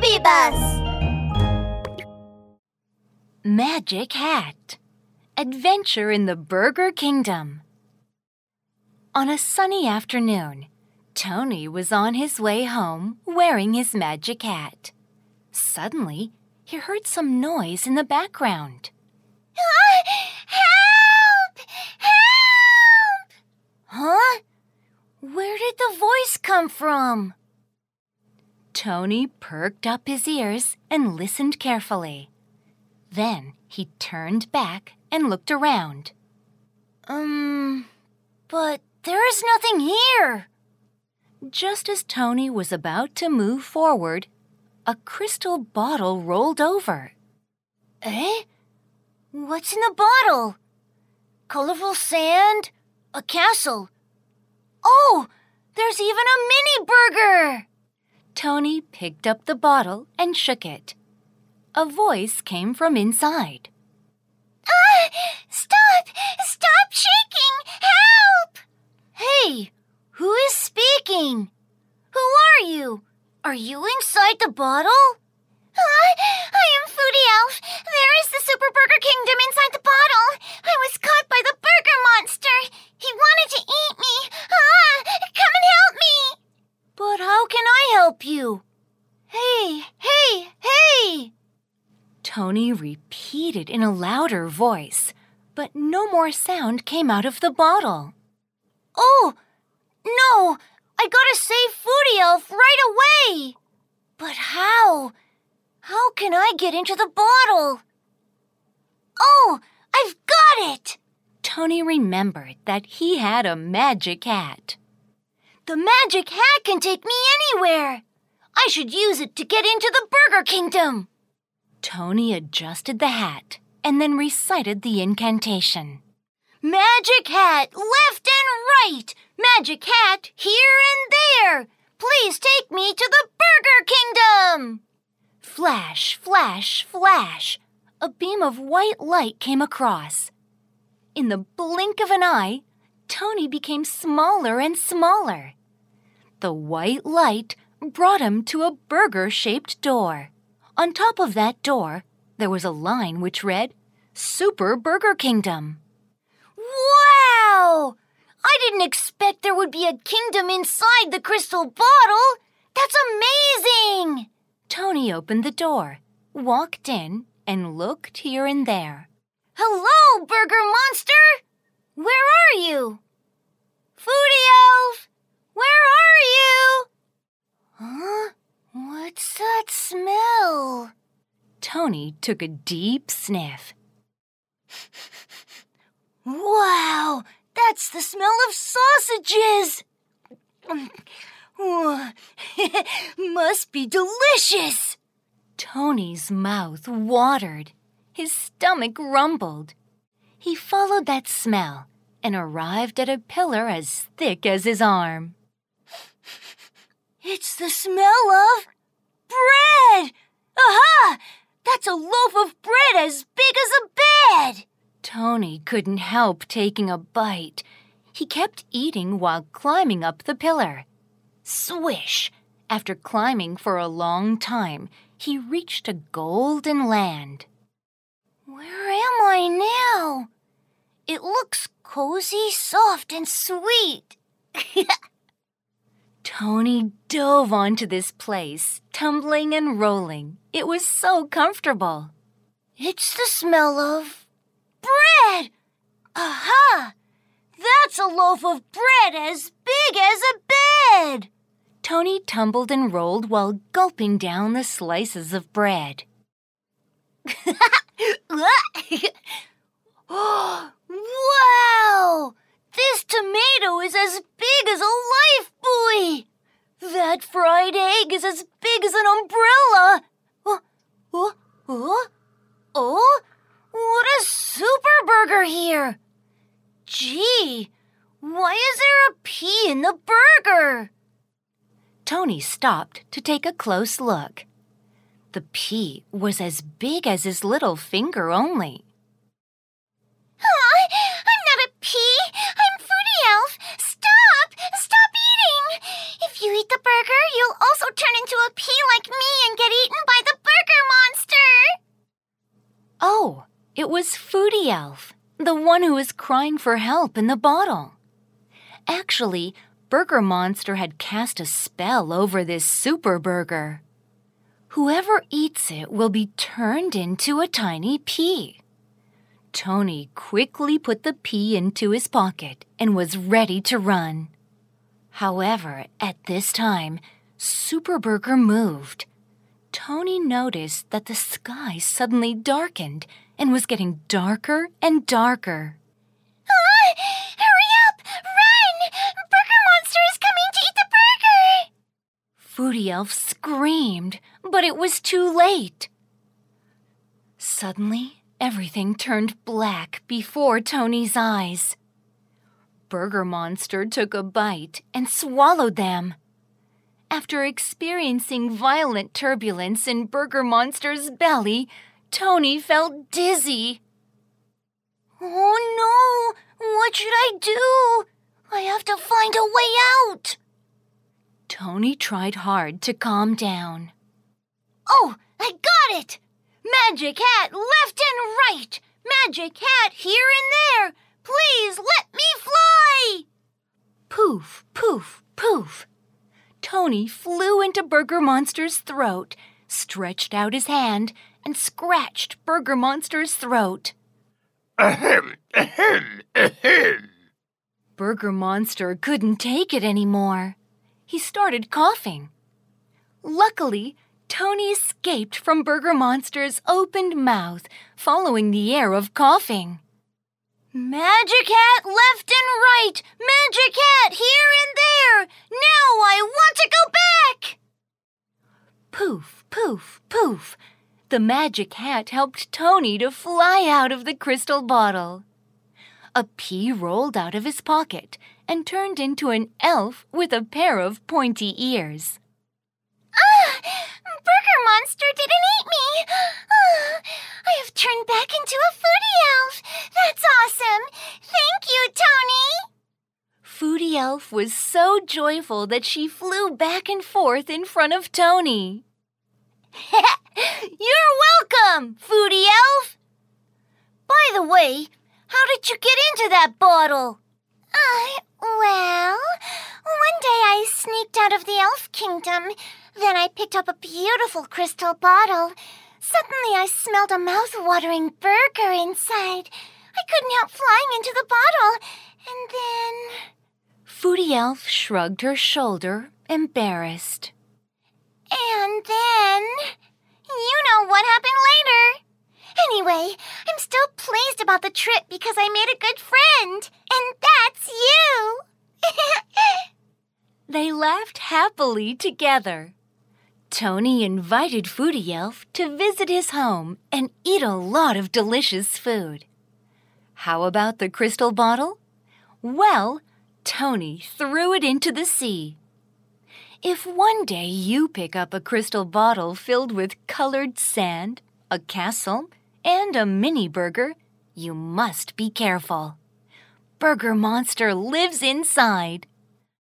Baby Bus! Magic Hat Adventure in the Burger Kingdom. On a sunny afternoon, Tony was on his way home wearing his magic hat. Suddenly, he heard some noise in the background. Help! Help! Huh? Where did the voice come from? Tony perked up his ears and listened carefully. Then he turned back and looked around. Um, but there is nothing here. Just as Tony was about to move forward, a crystal bottle rolled over. Eh? What's in the bottle? Colorful sand? A castle? Oh, there's even a mini burger! Tony picked up the bottle and shook it. A voice came from inside. Ah! Stop! Stop shaking! Help! Hey, who is speaking? Who are you? Are you inside the bottle? Ah, I am Foodie Elf. There is the Super Burger Kingdom inside the bottle. I was caught by the burger monster. He wanted to eat me. Ah, come and help me. But how can I help you? Hey, hey, hey! Tony repeated in a louder voice, but no more sound came out of the bottle. Oh, no! I gotta save Foodie Elf right away! But how? How can I get into the bottle? Oh, I've got it! Tony remembered that he had a magic hat. The magic hat can take me anywhere! I should use it to get into the Burger Kingdom! Tony adjusted the hat and then recited the incantation. Magic hat, left and right! Magic hat, here and there! Please take me to the Burger Kingdom! Flash, flash, flash! A beam of white light came across. In the blink of an eye, Tony became smaller and smaller. The white light brought him to a burger shaped door. On top of that door, there was a line which read, Super Burger Kingdom. Wow! I didn't expect there would be a kingdom inside the crystal bottle. That's amazing! Tony opened the door, walked in, and looked here and there. Hello, Burger Monster! Where are you? Foodie Elf! Where are you? Huh? What's that smell? Tony took a deep sniff. wow, that's the smell of sausages! Must be delicious! Tony's mouth watered. His stomach rumbled. He followed that smell and arrived at a pillar as thick as his arm. It's the smell of bread! Aha! That's a loaf of bread as big as a bed! Tony couldn't help taking a bite. He kept eating while climbing up the pillar. Swish! After climbing for a long time, he reached a golden land. Where am I now? It looks cozy, soft, and sweet. Tony dove onto this place, tumbling and rolling. It was so comfortable. It's the smell of bread! Aha! That's a loaf of bread as big as a bed! Tony tumbled and rolled while gulping down the slices of bread. wow! This tomato is as big as a life buoy! That fried egg is as big as an umbrella! Oh, oh, oh, oh! What a super burger here! Gee, why is there a pea in the burger? Tony stopped to take a close look. The pea was as big as his little finger only. I'm not a pea. I'm Foodie Elf. Stop! Stop eating! If you you eat the burger, you'll also turn into a pea like me and get eaten by the burger monster. Oh, it was Foodie Elf, the one who was crying for help in the bottle. Actually, Burger Monster had cast a spell over this super burger. Whoever eats it will be turned into a tiny pea. Tony quickly put the pea into his pocket and was ready to run. However, at this time, Superburger moved. Tony noticed that the sky suddenly darkened and was getting darker and darker. Ah, hurry up! Run! Burger Monster is coming to eat the burger! Foodie Elf screamed, but it was too late. Suddenly, everything turned black before Tony's eyes. Burger Monster took a bite and swallowed them. After experiencing violent turbulence in Burger Monster's belly, Tony felt dizzy. Oh no! What should I do? I have to find a way out. Tony tried hard to calm down. Oh, I got it! Magic hat left and right! Magic hat here and there! Please let me fly! Poof, poof, poof. Tony flew into Burger Monster's throat, stretched out his hand, and scratched Burger Monster's throat. Ahem, ahem, ahem. Burger Monster couldn't take it anymore. He started coughing. Luckily, Tony escaped from Burger Monster's opened mouth, following the air of coughing. Magic hat left and right! Magic hat here and there! Now I want to go back! Poof, poof, poof. The magic hat helped Tony to fly out of the crystal bottle. A pea rolled out of his pocket and turned into an elf with a pair of pointy ears. Ah! Burger Monster didn't eat me! Ah, I have turned back into a foodie elf! That's awesome! Thank you, Tony! Foodie Elf was so joyful that she flew back and forth in front of Tony. You're welcome, Foodie Elf! By the way, how did you get into that bottle? Uh, well, one day I sneaked out of the elf kingdom. Then I picked up a beautiful crystal bottle. Suddenly I smelled a mouth-watering burger inside. I couldn't help flying into the bottle. And then... Foodie Elf shrugged her shoulder, embarrassed. And then... You know what happened later. Anyway, I'm still pleased about the trip because I made a good friend. And that's you! They laughed happily together. Tony invited Foodie Elf to visit his home and eat a lot of delicious food. How about the crystal bottle? Well, Tony threw it into the sea. If one day you pick up a crystal bottle filled with colored sand, a castle, and a mini burger, you must be careful. Burger Monster lives inside.